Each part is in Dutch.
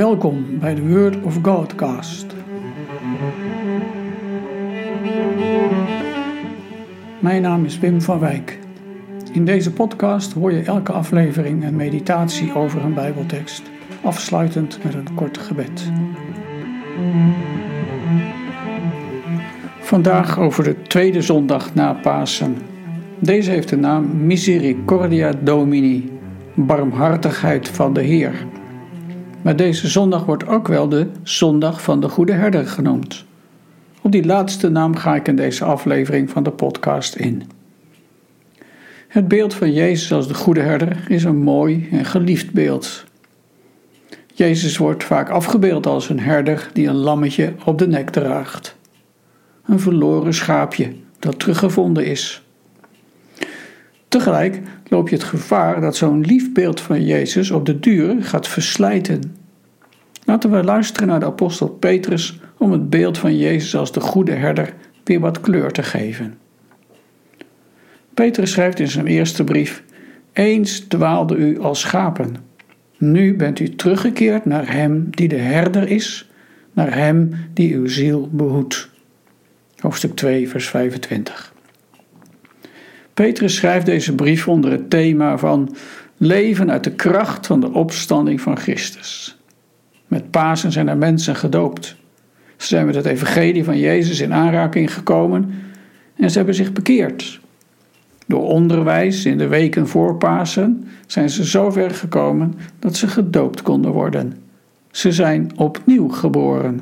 Welkom bij de Word of Godcast. Mijn naam is Wim van Wijk. In deze podcast hoor je elke aflevering een meditatie over een Bijbeltekst, afsluitend met een kort gebed. Vandaag over de tweede zondag na Pasen. Deze heeft de naam Misericordia Domini, barmhartigheid van de Heer. Maar deze zondag wordt ook wel de Zondag van de Goede Herder genoemd. Op die laatste naam ga ik in deze aflevering van de podcast in. Het beeld van Jezus als de Goede Herder is een mooi en geliefd beeld. Jezus wordt vaak afgebeeld als een herder die een lammetje op de nek draagt. Een verloren schaapje dat teruggevonden is. Tegelijk loop je het gevaar dat zo'n lief beeld van Jezus op de duur gaat verslijten. Laten we luisteren naar de apostel Petrus om het beeld van Jezus als de goede herder weer wat kleur te geven. Petrus schrijft in zijn eerste brief: Eens dwaalde u als schapen. Nu bent u teruggekeerd naar Hem die de herder is, naar Hem die uw ziel behoedt. Hoofdstuk 2, vers 25. Petrus schrijft deze brief onder het thema van leven uit de kracht van de opstanding van Christus. Met Pasen zijn er mensen gedoopt. Ze zijn met het evangelie van Jezus in aanraking gekomen en ze hebben zich bekeerd. Door onderwijs in de weken voor Pasen zijn ze zo ver gekomen dat ze gedoopt konden worden. Ze zijn opnieuw geboren.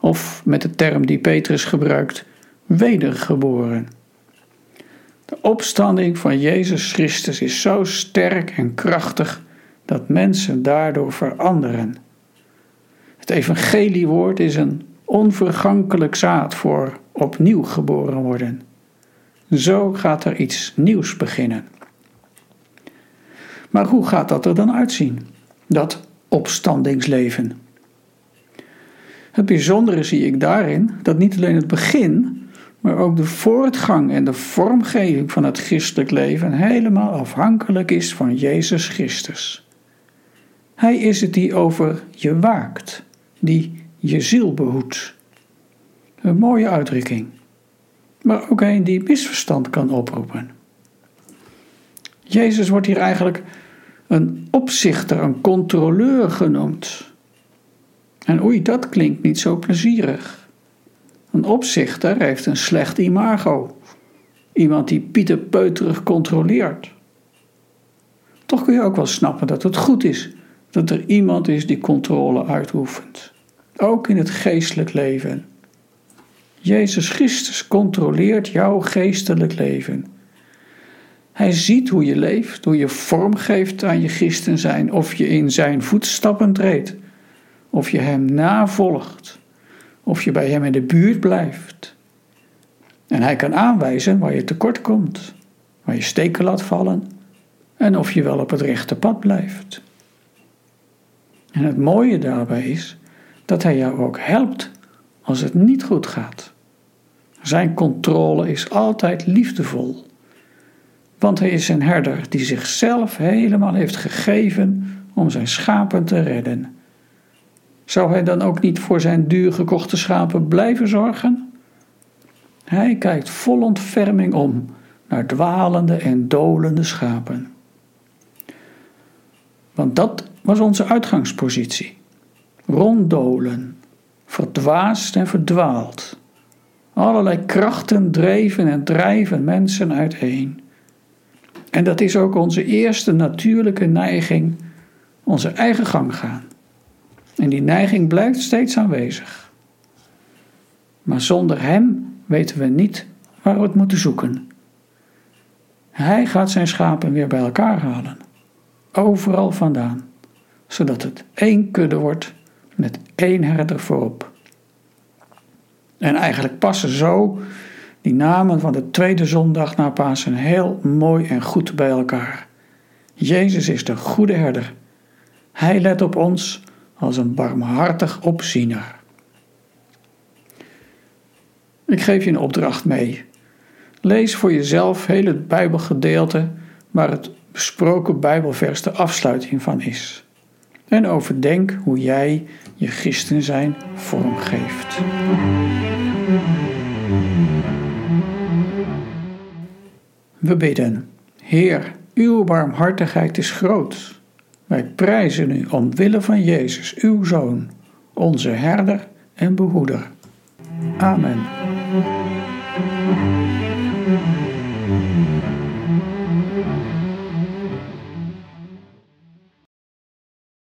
Of met de term die Petrus gebruikt, wedergeboren. De opstanding van Jezus Christus is zo sterk en krachtig dat mensen daardoor veranderen. Het evangeliewoord is een onvergankelijk zaad voor opnieuw geboren worden. Zo gaat er iets nieuws beginnen. Maar hoe gaat dat er dan uitzien? Dat opstandingsleven. Het bijzondere zie ik daarin dat niet alleen het begin maar ook de voortgang en de vormgeving van het christelijk leven helemaal afhankelijk is van Jezus Christus. Hij is het die over je waakt, die je ziel behoedt. Een mooie uitdrukking, maar ook een die misverstand kan oproepen. Jezus wordt hier eigenlijk een opzichter, een controleur genoemd. En oei, dat klinkt niet zo plezierig. Een opzichter heeft een slecht imago. Iemand die Pieter Peuterig controleert. Toch kun je ook wel snappen dat het goed is dat er iemand is die controle uitoefent. Ook in het geestelijk leven. Jezus Christus controleert jouw geestelijk leven. Hij ziet hoe je leeft, hoe je vorm geeft aan je christen zijn, of je in zijn voetstappen treedt, of je hem navolgt of je bij hem in de buurt blijft. En hij kan aanwijzen waar je tekort komt, waar je steken laat vallen en of je wel op het rechte pad blijft. En het mooie daarbij is dat hij jou ook helpt als het niet goed gaat. Zijn controle is altijd liefdevol, want hij is een herder die zichzelf helemaal heeft gegeven om zijn schapen te redden zou hij dan ook niet voor zijn duur gekochte schapen blijven zorgen? Hij kijkt vol ontferming om naar dwalende en dolende schapen. Want dat was onze uitgangspositie. Ronddolen, verdwaasd en verdwaald. Allerlei krachten dreven en drijven mensen uiteen. En dat is ook onze eerste natuurlijke neiging, onze eigen gang gaan. En die neiging blijft steeds aanwezig. Maar zonder Hem weten we niet waar we het moeten zoeken. Hij gaat zijn schapen weer bij elkaar halen, overal vandaan, zodat het één kudde wordt met één herder voorop. En eigenlijk passen zo die namen van de tweede zondag na Pasen heel mooi en goed bij elkaar. Jezus is de goede herder. Hij let op ons als een barmhartig opziener. Ik geef je een opdracht mee. Lees voor jezelf heel het Bijbelgedeelte waar het besproken Bijbelvers de afsluiting van is. en overdenk hoe jij je christen zijn vormgeeft. We bidden, Heer, uw barmhartigheid is groot. Wij prijzen u omwille van Jezus, uw Zoon, onze herder en behoeder. Amen.